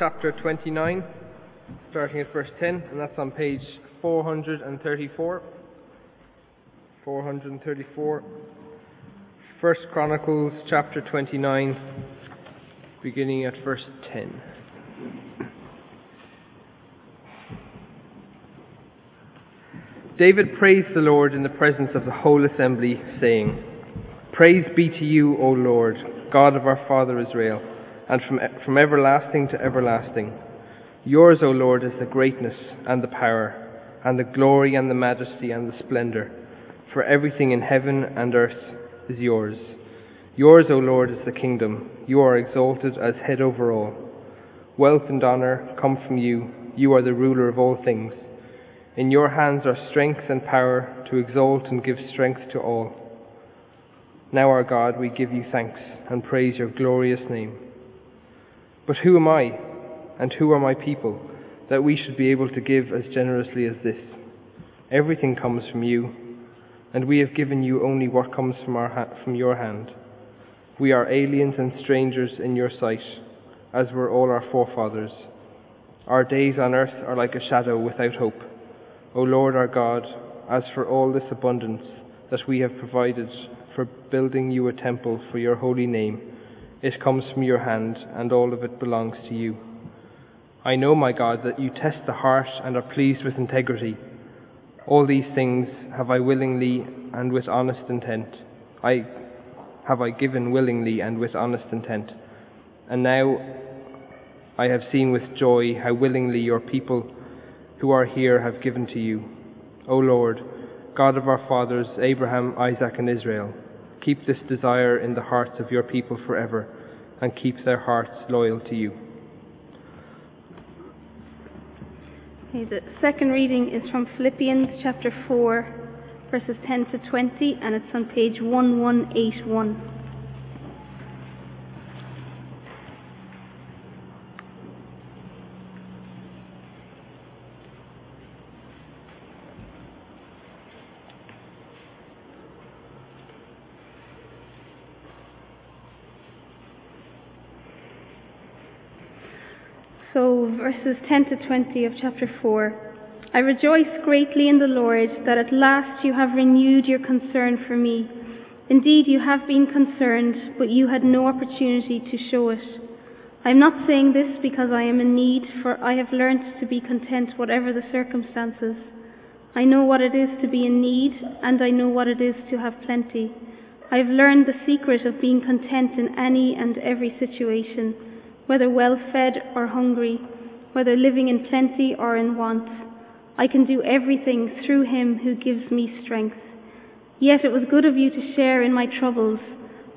chapter 29, starting at verse 10, and that's on page 434. 434. First Chronicles chapter 29, beginning at verse 10. David praised the Lord in the presence of the whole assembly, saying, Praise be to you, O Lord, God of our father Israel, and from, from everlasting to everlasting. Yours, O Lord, is the greatness and the power, and the glory and the majesty and the splendour, for everything in heaven and earth is yours. Yours, O Lord, is the kingdom. You are exalted as head over all. Wealth and honour come from you. You are the ruler of all things. In your hands are strength and power to exalt and give strength to all. Now, our God, we give you thanks and praise your glorious name. But who am I and who are my people that we should be able to give as generously as this? Everything comes from you, and we have given you only what comes from, our ha- from your hand. We are aliens and strangers in your sight, as were all our forefathers. Our days on earth are like a shadow without hope. O Lord our God, as for all this abundance that we have provided for building you a temple for your holy name, it comes from your hand, and all of it belongs to you. I know, my God, that you test the heart and are pleased with integrity. All these things have I willingly and with honest intent. I have I given willingly and with honest intent. And now I have seen with joy how willingly your people who are here have given to you. O Lord, God of our fathers, Abraham, Isaac, and Israel, keep this desire in the hearts of your people forever, and keep their hearts loyal to you. Okay, the second reading is from Philippians chapter 4, verses 10 to 20, and it's on page 1181. So, verses 10 to 20 of chapter 4. I rejoice greatly in the Lord that at last you have renewed your concern for me. Indeed, you have been concerned, but you had no opportunity to show it. I am not saying this because I am in need, for I have learnt to be content whatever the circumstances. I know what it is to be in need, and I know what it is to have plenty. I have learned the secret of being content in any and every situation, whether well fed or hungry, whether living in plenty or in want. I can do everything through him who gives me strength. Yet it was good of you to share in my troubles.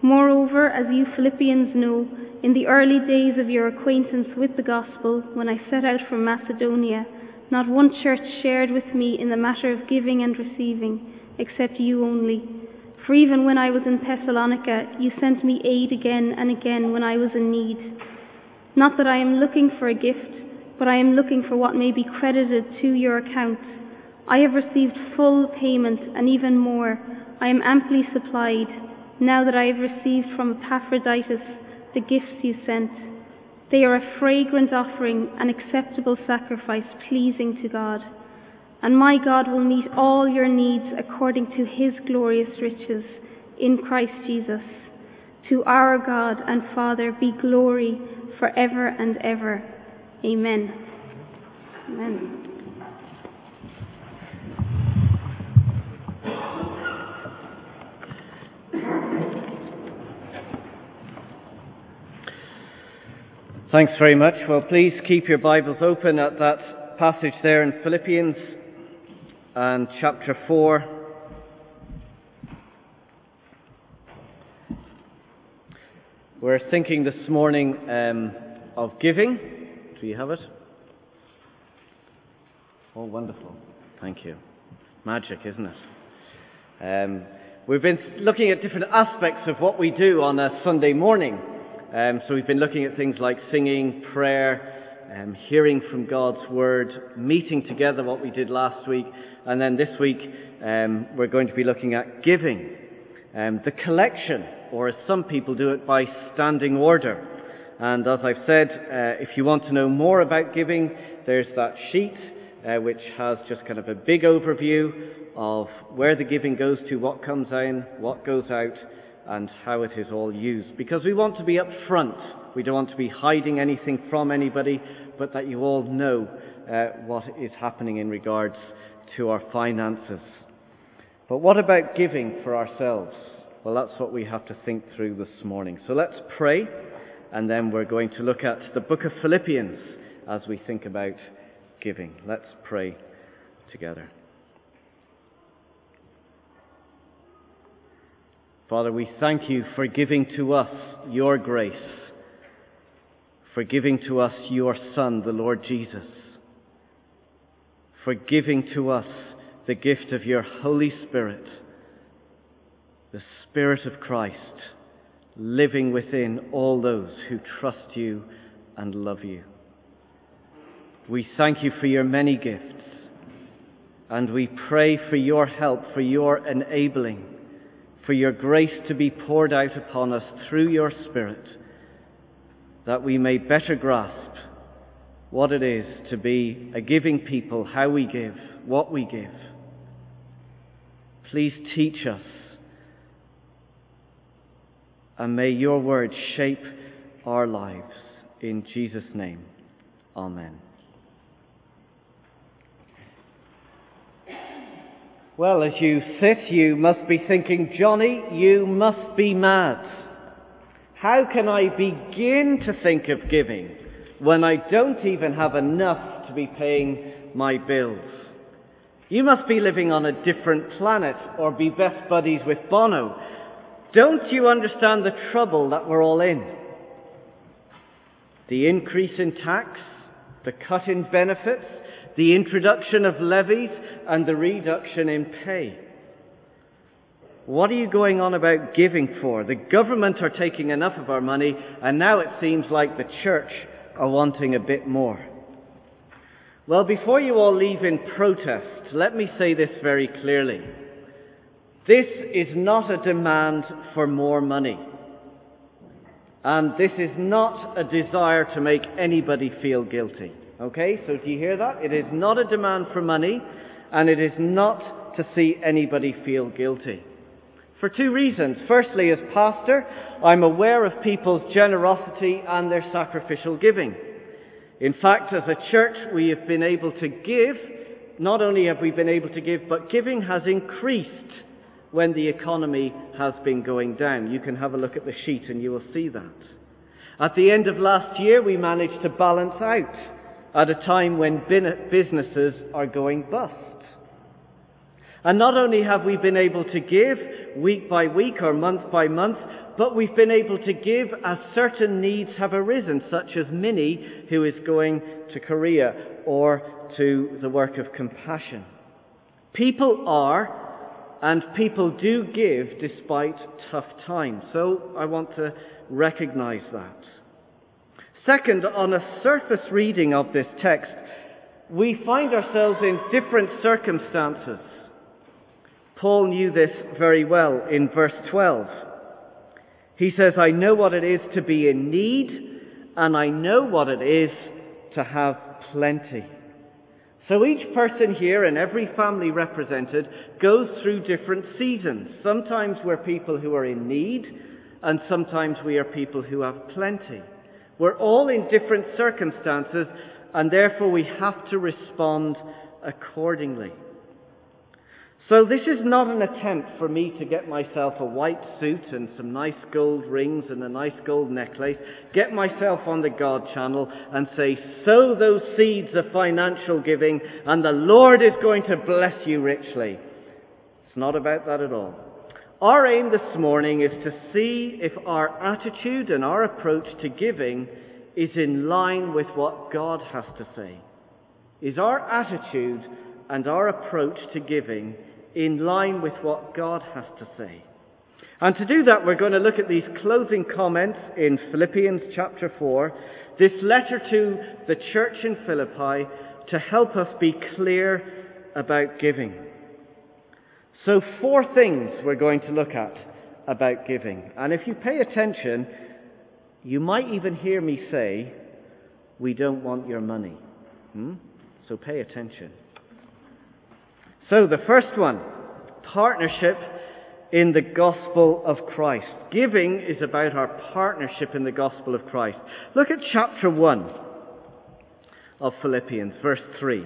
Moreover, as you Philippians know, in the early days of your acquaintance with the gospel, when I set out from Macedonia, not one church shared with me in the matter of giving and receiving, except you only. For even when I was in Thessalonica, you sent me aid again and again when I was in need. Not that I am looking for a gift, but I am looking for what may be credited to your account. I have received full payment, and even more. I am amply supplied, now that I have received from Epaphroditus the gifts you sent. They are a fragrant offering, an acceptable sacrifice, pleasing to God. And my God will meet all your needs according to his glorious riches in Christ Jesus. To our God and Father be glory forever and ever. Amen. Amen. Thanks very much. Well, please keep your Bibles open at that passage there in Philippians and chapter 4. We're thinking this morning um, of giving. Do you have it? Oh, wonderful. Thank you. Magic, isn't it? Um, we've been looking at different aspects of what we do on a Sunday morning. Um, so we've been looking at things like singing, prayer, um, hearing from God's Word, meeting together, what we did last week, and then this week um, we're going to be looking at giving. Um, the collection, or as some people do it, by standing order. And as I've said, uh, if you want to know more about giving, there's that sheet uh, which has just kind of a big overview of where the giving goes to, what comes in, what goes out, and how it is all used. Because we want to be upfront. We don't want to be hiding anything from anybody, but that you all know uh, what is happening in regards to our finances. But what about giving for ourselves? Well, that's what we have to think through this morning. So let's pray, and then we're going to look at the book of Philippians as we think about giving. Let's pray together. Father, we thank you for giving to us your grace, for giving to us your Son, the Lord Jesus, for giving to us the gift of your Holy Spirit, the Spirit of Christ, living within all those who trust you and love you. We thank you for your many gifts, and we pray for your help, for your enabling, for your grace to be poured out upon us through your Spirit, that we may better grasp what it is to be a giving people, how we give, what we give. Please teach us. And may your word shape our lives. In Jesus' name, Amen. Well, as you sit, you must be thinking, Jonny, you must be mad. How can I begin to think of giving when I don't even have enough to be paying my bills? You must be living on a different planet or be best buddies with Bono. Don't you understand the trouble that we're all in? The increase in tax, the cut in benefits, the introduction of levies, and the reduction in pay. What are you going on about giving for? The government are taking enough of our money, and now it seems like the church are wanting a bit more. Well, before you all leave in protest, let me say this very clearly. This is not a demand for more money. And this is not a desire to make anybody feel guilty. Okay, so do you hear that? It is not a demand for money, and it is not to see anybody feel guilty. For two reasons. Firstly, as pastor, I'm aware of people's generosity and their sacrificial giving. In fact, as a church, we have been able to give. Not only have we been able to give, but giving has increased when the economy has been going down. You can have a look at the sheet and you will see that. At the end of last year, we managed to balance out at a time when businesses are going bust. And not only have we been able to give week by week or month by month, but we've been able to give as certain needs have arisen, such as Minnie, who is going to Korea, or to the work of compassion. People are and people do give despite tough times. So I want to recognize that. Second, on a surface reading of this text, we find ourselves in different circumstances. Paul knew this very well in verse 12. He says, I know what it is to be in need, and I know what it is to have plenty. So each person here and every family represented goes through different seasons. Sometimes we're people who are in need, and sometimes we are people who have plenty. We're all in different circumstances, and therefore we have to respond accordingly. So this is not an attempt for me to get myself a white suit and some nice gold rings and a nice gold necklace, get myself on the God channel and say, sow those seeds of financial giving and the Lord is going to bless you richly. It's not about that at all. Our aim this morning is to see if our attitude and our approach to giving is in line with what God has to say. Is our attitude and our approach to giving in line with what God has to say? And to do that, we're going to look at these closing comments in Philippians chapter 4, this letter to the church in Philippi to help us be clear about giving. So, four things we're going to look at about giving. And if you pay attention, you might even hear me say, We don't want your money. Hmm? So pay attention. So, the first one partnership in the gospel of Christ. Giving is about our partnership in the gospel of Christ. Look at chapter 1 of Philippians, verse 3.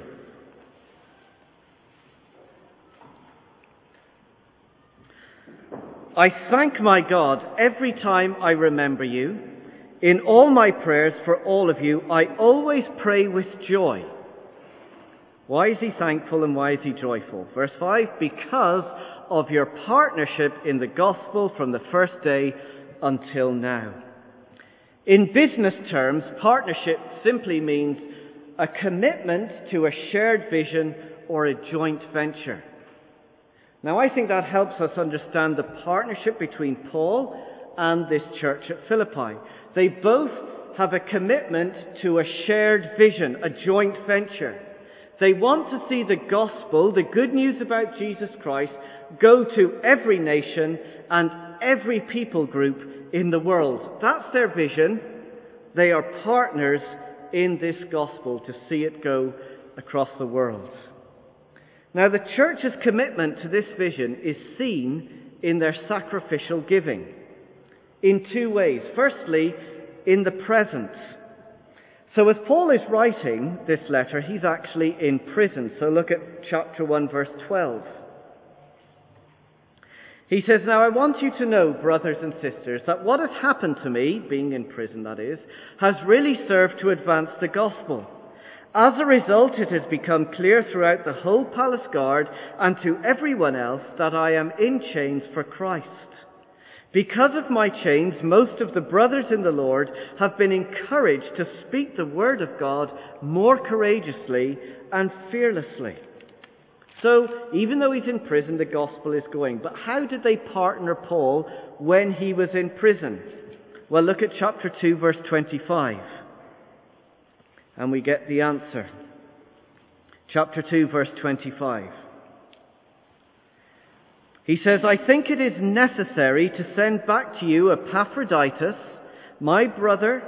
I thank my God every time I remember you. In all my prayers for all of you, I always pray with joy. Why is he thankful and why is he joyful? Verse 5 Because of your partnership in the gospel from the first day until now. In business terms, partnership simply means a commitment to a shared vision or a joint venture. Now, I think that helps us understand the partnership between Paul and this church at Philippi. They both have a commitment to a shared vision, a joint venture. They want to see the gospel, the good news about Jesus Christ, go to every nation and every people group in the world. That's their vision. They are partners in this gospel to see it go across the world. Now, the church's commitment to this vision is seen in their sacrificial giving in two ways. Firstly, in the present. So, as Paul is writing this letter, he's actually in prison. So, look at chapter 1, verse 12. He says, Now I want you to know, brothers and sisters, that what has happened to me, being in prison that is, has really served to advance the gospel. As a result, it has become clear throughout the whole palace guard and to everyone else that I am in chains for Christ. Because of my chains, most of the brothers in the Lord have been encouraged to speak the word of God more courageously and fearlessly. So, even though he's in prison, the gospel is going. But how did they partner Paul when he was in prison? Well, look at chapter 2, verse 25 and we get the answer. Chapter 2, verse 25. He says, I think it is necessary to send back to you Epaphroditus, my brother,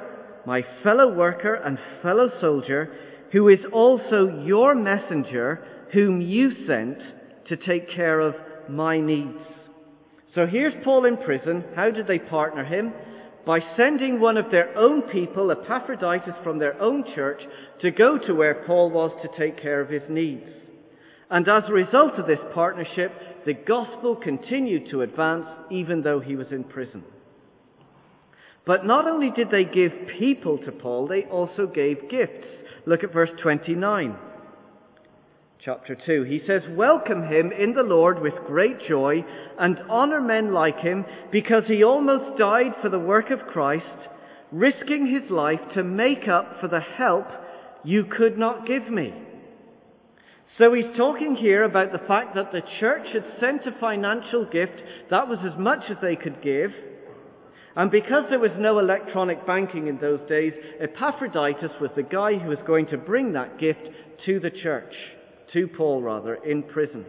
my fellow worker and fellow soldier, who is also your messenger, whom you sent to take care of my needs. So here's Paul in prison. How did they partner him? by sending one of their own people, Epaphroditus from their own church, to go to where Paul was to take care of his needs. And as a result of this partnership, the gospel continued to advance even though he was in prison. But not only did they give people to Paul, they also gave gifts. Look at verse 29 chapter 2. He says, Welcome him in the Lord with great joy and honor men like him because he almost died for the work of Christ, risking his life to make up for the help you could not give me. So he's talking here about the fact that the church had sent a financial gift. That was as much as they could give. And because there was no electronic banking in those days, Epaphroditus was the guy who was going to bring that gift to the church to Paul rather, in prison.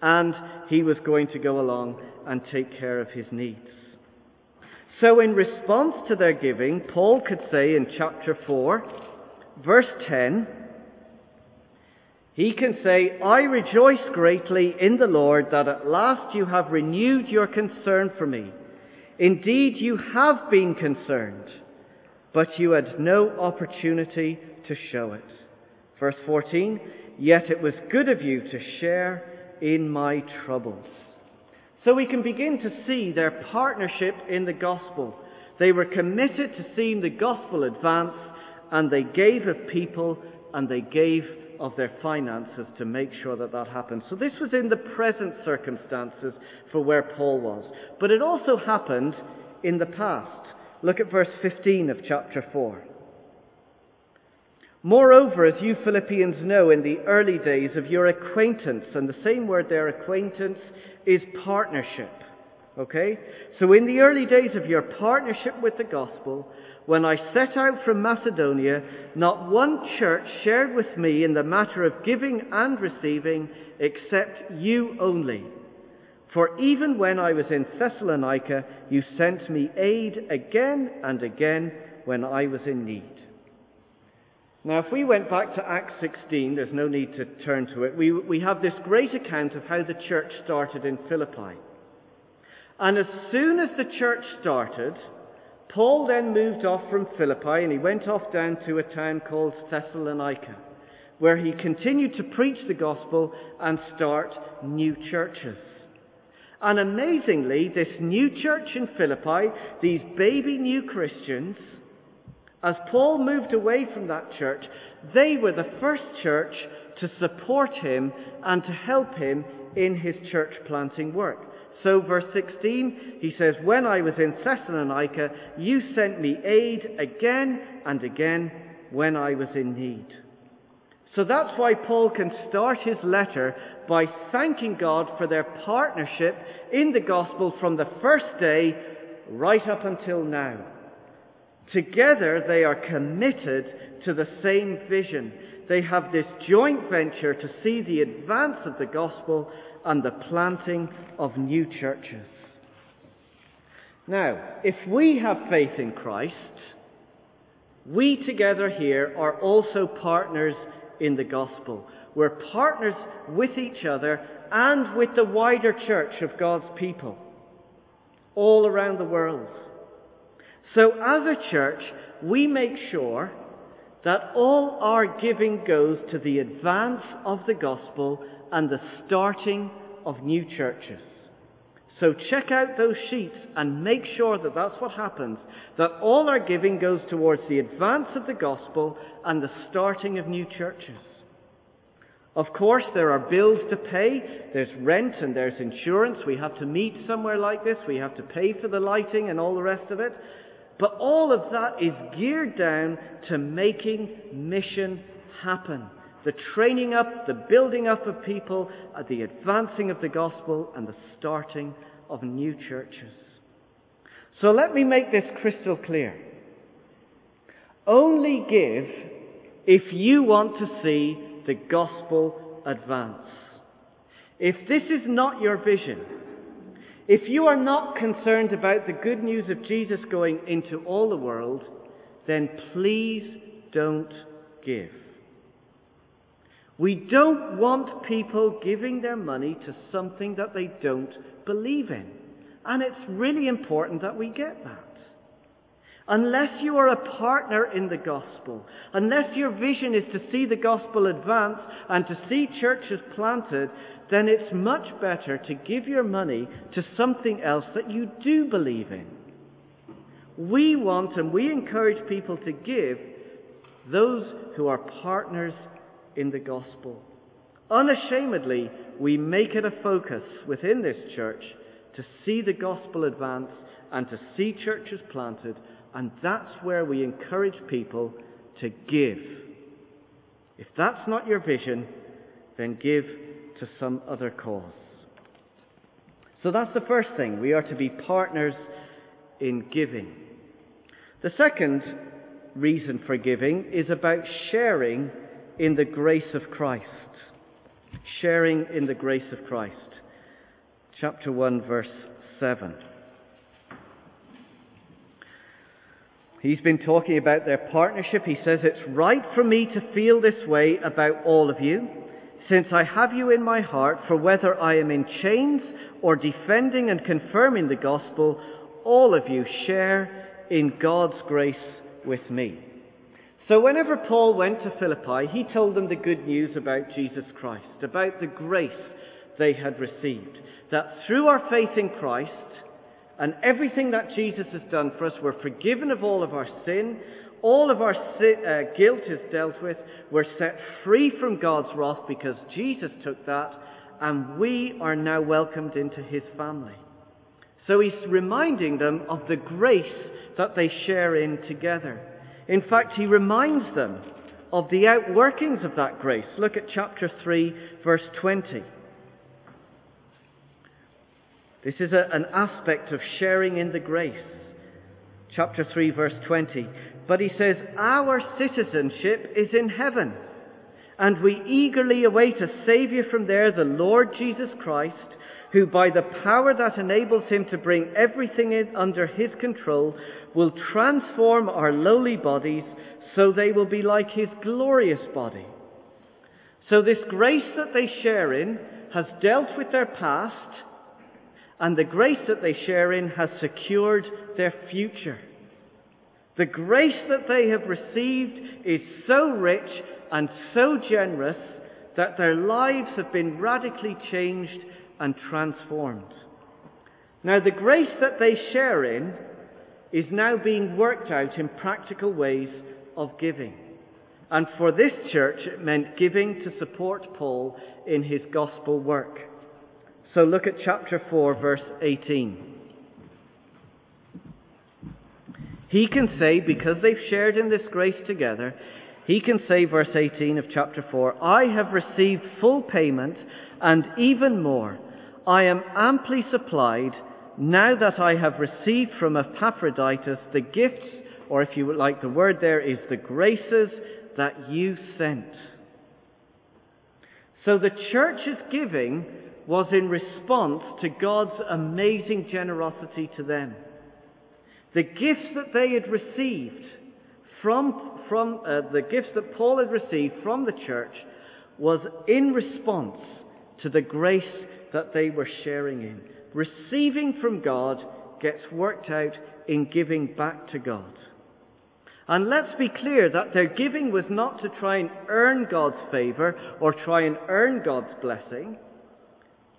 And he was going to go along and take care of his needs. So in response to their giving, Paul could say in chapter 4, verse 10, he can say, I rejoice greatly in the Lord that at last you have renewed your concern for me. Indeed, you have been concerned, but you had no opportunity to show it. Verse 14, Yet it was good of you to share in my troubles. So we can begin to see their partnership in the gospel. They were committed to seeing the gospel advance, and they gave of people and they gave of their finances to make sure that that happened. So this was in the present circumstances for where Paul was. But it also happened in the past. Look at verse 15 of chapter 4. Moreover, as you Philippians know, in the early days of your acquaintance, and the same word there, acquaintance, is partnership. Okay? So in the early days of your partnership with the gospel, when I set out from Macedonia, not one church shared with me in the matter of giving and receiving except you only. For even when I was in Thessalonica, you sent me aid again and again when I was in need. Now, if we went back to Acts 16, there's no need to turn to it, we, we have this great account of how the church started in Philippi. And as soon as the church started, Paul then moved off from Philippi and he went off down to a town called Thessalonica, where he continued to preach the gospel and start new churches. And amazingly, this new church in Philippi, these baby new Christians, as Paul moved away from that church, they were the first church to support him and to help him in his church planting work. So, verse 16, he says, When I was in Thessalonica, you sent me aid again and again when I was in need. So that's why Paul can start his letter by thanking God for their partnership in the gospel from the first day right up until now. Together they are committed to the same vision. They have this joint venture to see the advance of the gospel and the planting of new churches. Now, if we have faith in Christ, we together here are also partners in the gospel. We're partners with each other and with the wider church of God's people all around the world. So as a church, we make sure that all our giving goes to the advance of the gospel and the starting of new churches. So check out those sheets and make sure that that's what happens, that all our giving goes towards the advance of the gospel and the starting of new churches. Of course, there are bills to pay. There's rent and there's insurance. We have to meet somewhere like this. We have to pay for the lighting and all the rest of it. But all of that is geared down to making mission happen. The training up, the building up of people, uh, the advancing of the gospel, and the starting of new churches. So let me make this crystal clear. Only give if you want to see the gospel advance. If this is not your vision, if you are not concerned about the good news of Jesus going into all the world, then please don't give. We don't want people giving their money to something that they don't believe in. And it's really important that we get that. Unless you are a partner in the gospel, unless your vision is to see the gospel advance and to see churches planted, then it's much better to give your money to something else that you do believe in. We want and we encourage people to give those who are partners in the gospel. Unashamedly, we make it a focus within this church to see the gospel advance and to see churches planted, and that's where we encourage people to give. If that's not your vision, then give to some other cause. So that's the first thing. We are to be partners in giving. The second reason for giving is about sharing in the grace of Christ. Sharing in the grace of Christ. Chapter 1, verse 7. He's been talking about their partnership. He says, It's right for me to feel this way about all of you since I have you in my heart, for whether I am in chains or defending and confirming the gospel, all of you share in God's grace with me. So whenever Paul went to Philippi, he told them the good news about Jesus Christ, about the grace they had received. That through our faith in Christ and everything that Jesus has done for us, we're forgiven of all of our sin, all of our uh, guilt is dealt with. We're set free from God's wrath because Jesus took that, and we are now welcomed into his family. So he's reminding them of the grace that they share in together. In fact, he reminds them of the outworkings of that grace. Look at chapter 3, verse 20. This is a, an aspect of sharing in the grace. Chapter 3, verse 20. But he says, Our citizenship is in heaven, And we eagerly await a Saviour from there, the Lord Jesus Christ, who by the power that enables him to bring everything in under his control will transform our lowly bodies so they will be like his glorious body. So this grace that they share in has dealt with their past, and the grace that they share in has secured their future. The grace that they have received is so rich and so generous that their lives have been radically changed and transformed. Now, the grace that they share in is now being worked out in practical ways of giving. And for this church, it meant giving to support Paul in his gospel work. So look at chapter 4, verse 18. He can say, because they've shared in this grace together, he can say, verse 18 of chapter 4, I have received full payment and even more. I am amply supplied now that I have received from Epaphroditus the gifts, or if you would like the word there is the graces that you sent. So the church is giving was in response to God's amazing generosity to them. The gifts that they had received from, from uh, the gifts that Paul had received from the church was in response to the grace that they were sharing in. Receiving from God gets worked out in giving back to God. And let's be clear that their giving was not to try and earn God's favour or try and earn God's blessing.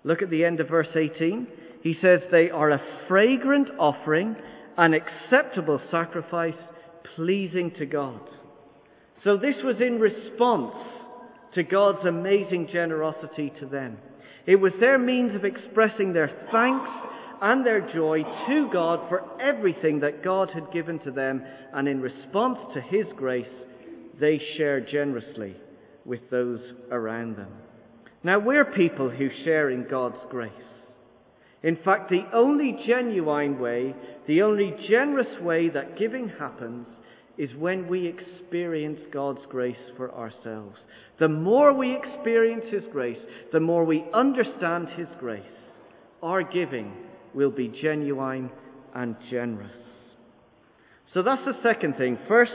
Look at the end of verse 18. He says they are a fragrant offering an acceptable sacrifice pleasing to God. So this was in response to God's amazing generosity to them. It was their means of expressing their thanks and their joy to God for everything that God had given to them, and in response to His grace, they share generously with those around them. Now, we're people who share in God's grace. In fact, the only genuine way, the only generous way that giving happens is when we experience God's grace for ourselves. The more we experience His grace, the more we understand His grace, our giving will be genuine and generous. So that's the second thing. First,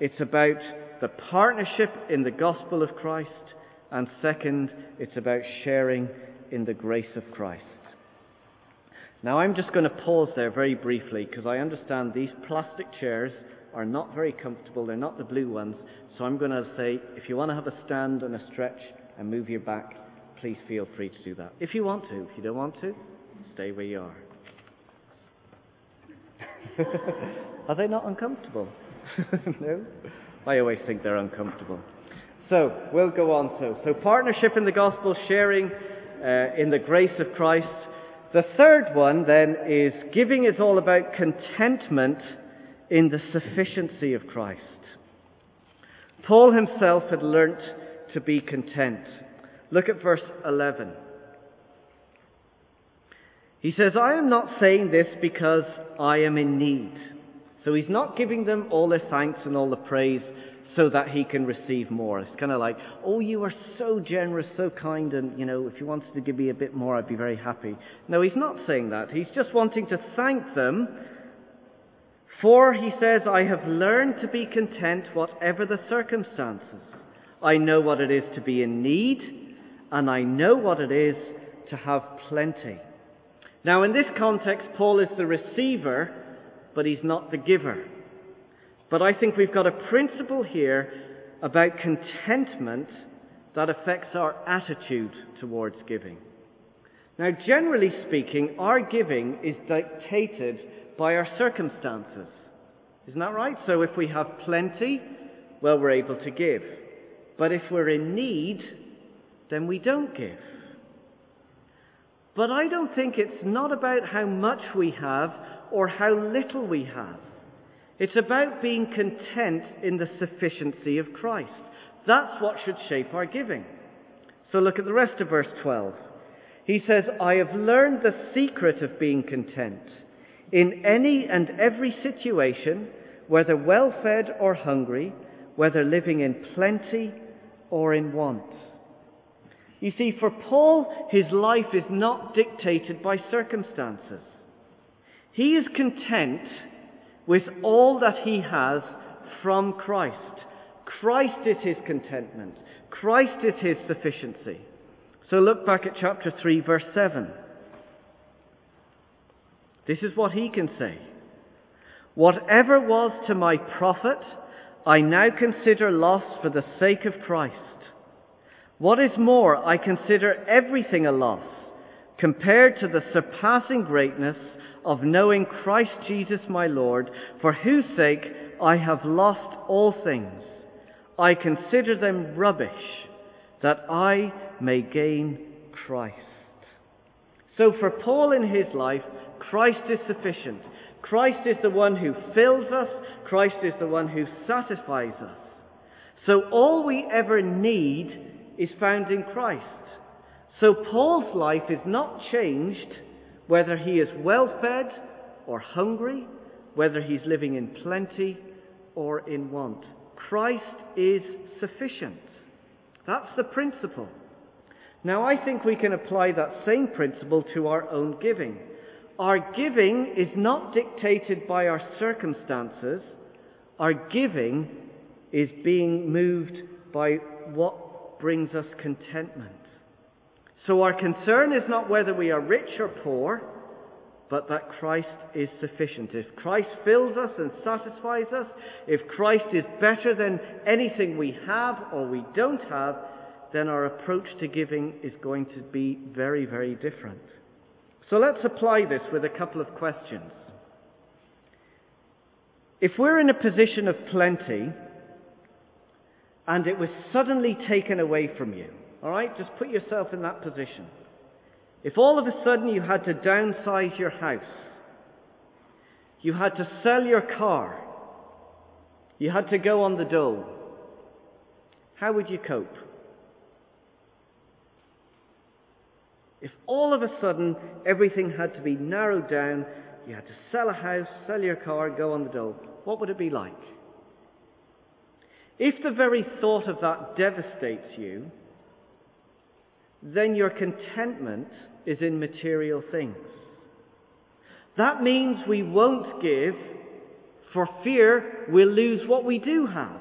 it's about the partnership in the gospel of Christ. And second, it's about sharing in the grace of Christ. Now, I'm just going to pause there very briefly because I understand these plastic chairs are not very comfortable. They're not the blue ones. So I'm going to say if you want to have a stand and a stretch and move your back, please feel free to do that. If you want to. If you don't want to, stay where you are. are they not uncomfortable? no? I always think they're uncomfortable. So, we'll go on so. So, partnership in the gospel, sharing uh, in the grace of Christ. The third one then is giving is all about contentment in the sufficiency of Christ. Paul himself had learnt to be content. Look at verse 11. He says, I am not saying this because I am in need. So he's not giving them all the thanks and all the praise so that he can receive more. It's kind of like, oh, you are so generous, so kind, and, you know, if you wanted to give me a bit more, I'd be very happy. No, he's not saying that. He's just wanting to thank them. For, he says, I have learned to be content whatever the circumstances. I know what it is to be in need, and I know what it is to have plenty. Now, in this context, Paul is the receiver, but he's not the giver. But I think we've got a principle here about contentment that affects our attitude towards giving. Now, generally speaking, our giving is dictated by our circumstances. Isn't that right? So if we have plenty, well, we're able to give. But if we're in need, then we don't give. But I don't think it's not about how much we have or how little we have. It's about being content in the sufficiency of Christ. That's what should shape our giving. So look at the rest of verse 12. He says, I have learned the secret of being content in any and every situation, whether well fed or hungry, whether living in plenty or in want. You see, for Paul, his life is not dictated by circumstances. He is content with all that he has from Christ. Christ is his contentment. Christ is his sufficiency. So look back at chapter 3, verse 7. This is what he can say. Whatever was to my profit, I now consider loss for the sake of Christ. What is more, I consider everything a loss compared to the surpassing greatness of knowing Christ Jesus my Lord, for whose sake I have lost all things. I consider them rubbish, that I may gain Christ. So for Paul in his life, Christ is sufficient. Christ is the one who fills us. Christ is the one who satisfies us. So all we ever need is found in Christ. So Paul's life is not changed whether he is well fed or hungry, whether he's living in plenty or in want. Christ is sufficient. That's the principle. Now, I think we can apply that same principle to our own giving. Our giving is not dictated by our circumstances. Our giving is being moved by what brings us contentment. So our concern is not whether we are rich or poor, but that Christ is sufficient. If Christ fills us and satisfies us, if Christ is better than anything we have or we don't have, then our approach to giving is going to be very, very different. So let's apply this with a couple of questions. If we're in a position of plenty and it was suddenly taken away from you, all right, just put yourself in that position. If all of a sudden you had to downsize your house, you had to sell your car, you had to go on the dole, how would you cope? If all of a sudden everything had to be narrowed down, you had to sell a house, sell your car, go on the dole, what would it be like? If the very thought of that devastates you, then your contentment is in material things. That means we won't give for fear we'll lose what we do have.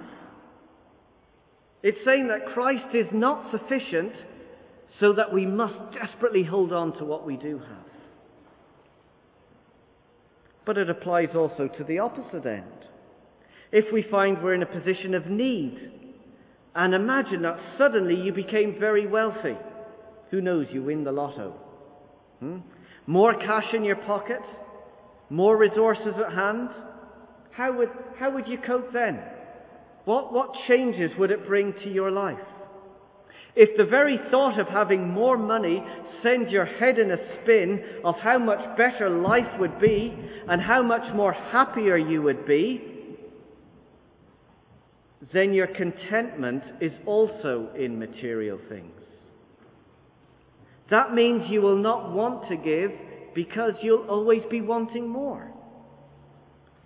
It's saying that Christ is not sufficient so that we must desperately hold on to what we do have. But it applies also to the opposite end. If we find we're in a position of need, and imagine that suddenly you became very wealthy, who knows, you win the lotto. Hmm? More cash in your pocket, more resources at hand. How would, how would you cope then? What, what changes would it bring to your life? If the very thought of having more money sends your head in a spin of how much better life would be and how much more happier you would be, then your contentment is also in material things. That means you will not want to give because you'll always be wanting more.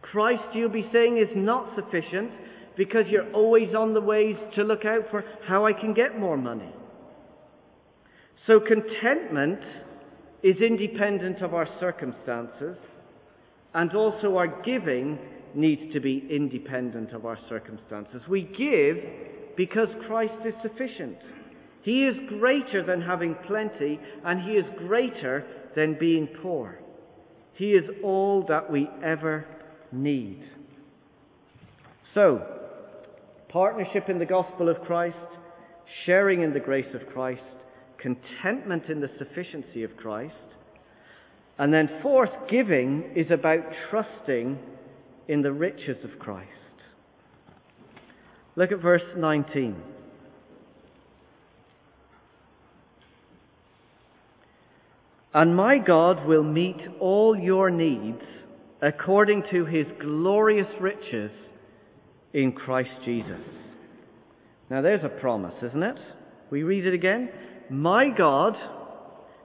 Christ, you'll be saying, is not sufficient because you're always on the ways to look out for how I can get more money. So contentment is independent of our circumstances, and also our giving needs to be independent of our circumstances. We give because Christ is sufficient. He is greater than having plenty, and He is greater than being poor. He is all that we ever need. So, partnership in the gospel of Christ, sharing in the grace of Christ, contentment in the sufficiency of Christ. And then, fourth, giving is about trusting in the riches of Christ. Look at verse 19. And my God will meet all your needs according to his glorious riches in Christ Jesus. Now there's a promise, isn't it? We read it again. My God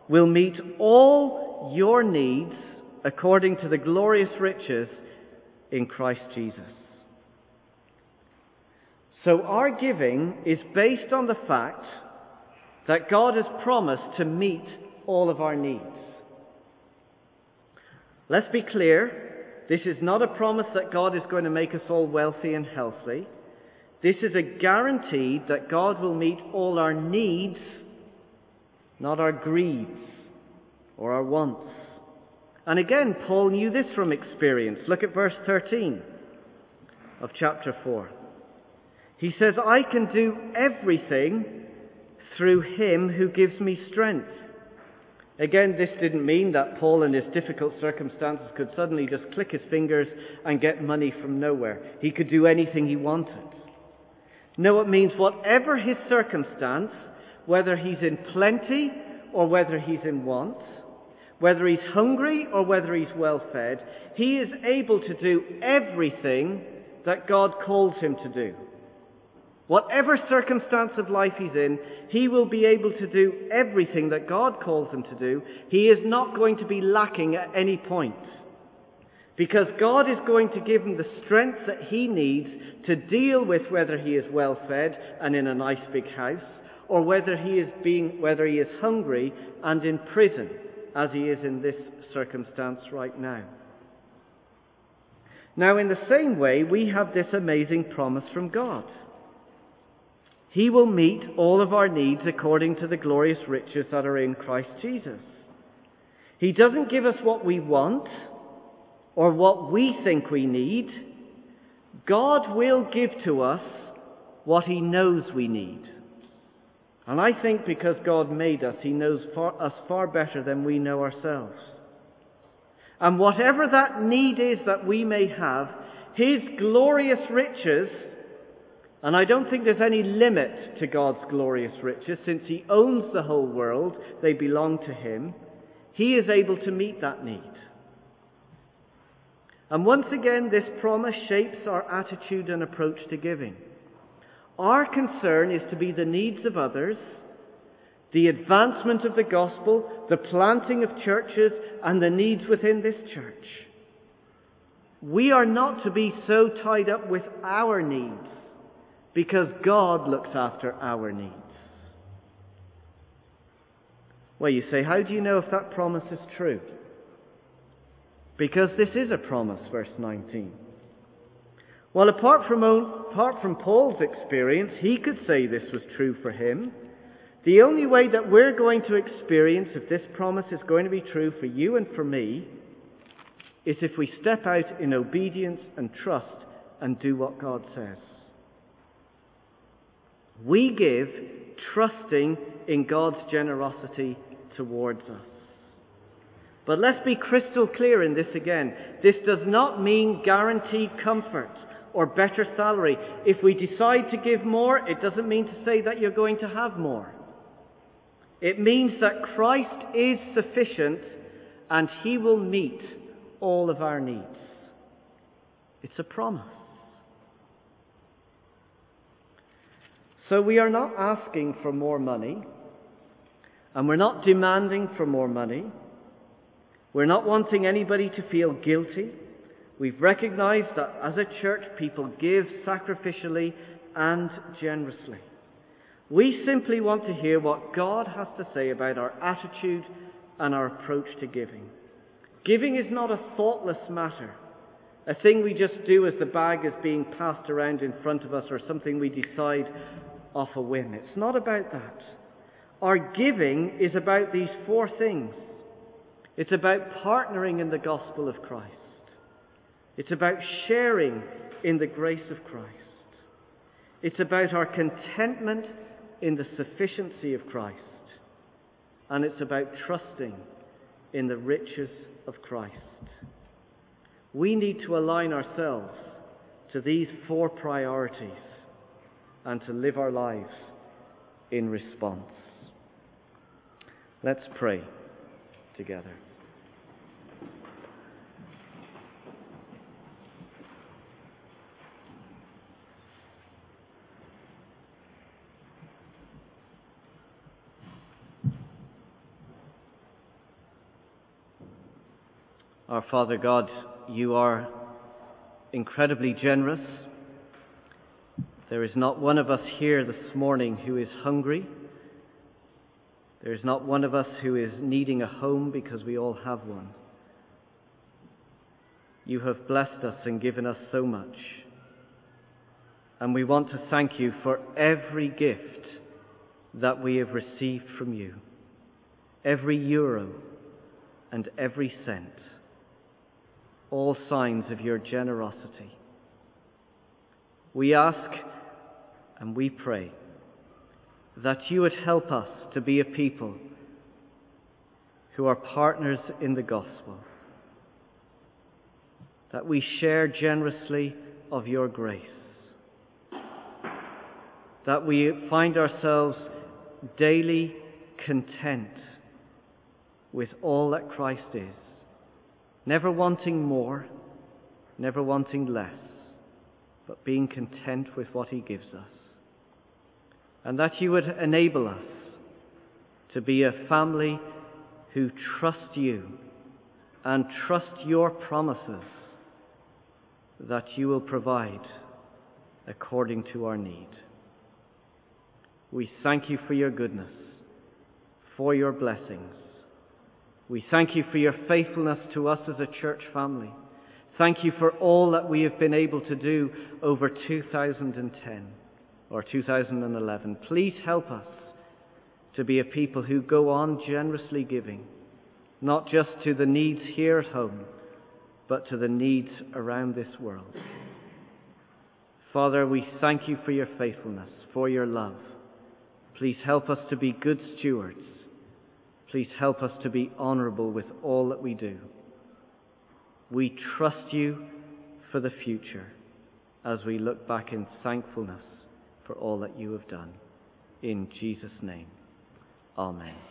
will meet all your needs according to the glorious riches in Christ Jesus. So our giving is based on the fact that God has promised to meet all of our needs. Let's be clear. This is not a promise that God is going to make us all wealthy and healthy. This is a guarantee that God will meet all our needs, not our greeds or our wants. And again, Paul knew this from experience. Look at verse 13 of chapter 4. He says, I can do everything through him who gives me strength. Again, this didn't mean that Paul, in his difficult circumstances, could suddenly just click his fingers and get money from nowhere. He could do anything he wanted. No, it means whatever his circumstance, whether he's in plenty or whether he's in want, whether he's hungry or whether he's well fed, he is able to do everything that God calls him to do. Whatever circumstance of life he's in, he will be able to do everything that God calls him to do. He is not going to be lacking at any point. Because God is going to give him the strength that he needs to deal with whether he is well fed and in a nice big house, or whether he is being, whether he is hungry and in prison, as he is in this circumstance right now. Now, in the same way, we have this amazing promise from God. He will meet all of our needs according to the glorious riches that are in Christ Jesus. He doesn't give us what we want or what we think we need. God will give to us what He knows we need. And I think because God made us, He knows far, us far better than we know ourselves. And whatever that need is that we may have, His glorious riches and I don't think there's any limit to God's glorious riches. Since He owns the whole world, they belong to Him. He is able to meet that need. And once again, this promise shapes our attitude and approach to giving. Our concern is to be the needs of others, the advancement of the gospel, the planting of churches, and the needs within this church. We are not to be so tied up with our needs because God looks after our needs. Well, you say, how do you know if that promise is true? Because this is a promise, verse 19. Well, apart from, apart from Paul's experience, he could say this was true for him. The only way that we're going to experience if this promise is going to be true for you and for me is if we step out in obedience and trust and do what God says. We give trusting in God's generosity towards us. But let's be crystal clear in this again. This does not mean guaranteed comfort or better salary. If we decide to give more, it doesn't mean to say that you're going to have more. It means that Christ is sufficient and He will meet all of our needs. It's a promise. So we are not asking for more money, and we're not demanding for more money. We're not wanting anybody to feel guilty. We've recognized that as a church, people give sacrificially and generously. We simply want to hear what God has to say about our attitude and our approach to giving. Giving is not a thoughtless matter, a thing we just do as the bag is being passed around in front of us or something we decide off a whim. It's not about that. Our giving is about these four things. It's about partnering in the gospel of Christ. It's about sharing in the grace of Christ. It's about our contentment in the sufficiency of Christ. And it's about trusting in the riches of Christ. We need to align ourselves to these four priorities and to live our lives in response. Let's pray together. Our Father God, you are incredibly generous There is not one of us here this morning who is hungry. There is not one of us who is needing a home because we all have one. You have blessed us and given us so much. And we want to thank you for every gift that we have received from you, every euro and every cent, all signs of your generosity. We ask and we pray that you would help us to be a people who are partners in the gospel, that we share generously of your grace, that we find ourselves daily content with all that Christ is, never wanting more, never wanting less, but being content with what He gives us. And that you would enable us to be a family who trust you and trust your promises that you will provide according to our need. We thank you for your goodness, for your blessings. We thank you for your faithfulness to us as a church family. Thank you for all that we have been able to do over 2010 or 2011. Please help us to be a people who go on generously giving, not just to the needs here at home, but to the needs around this world. Father, we thank you for your faithfulness, for your love. Please help us to be good stewards. Please help us to be honorable with all that we do. We trust you for the future as we look back in thankfulness for all that you have done. In Jesus' name, Amen.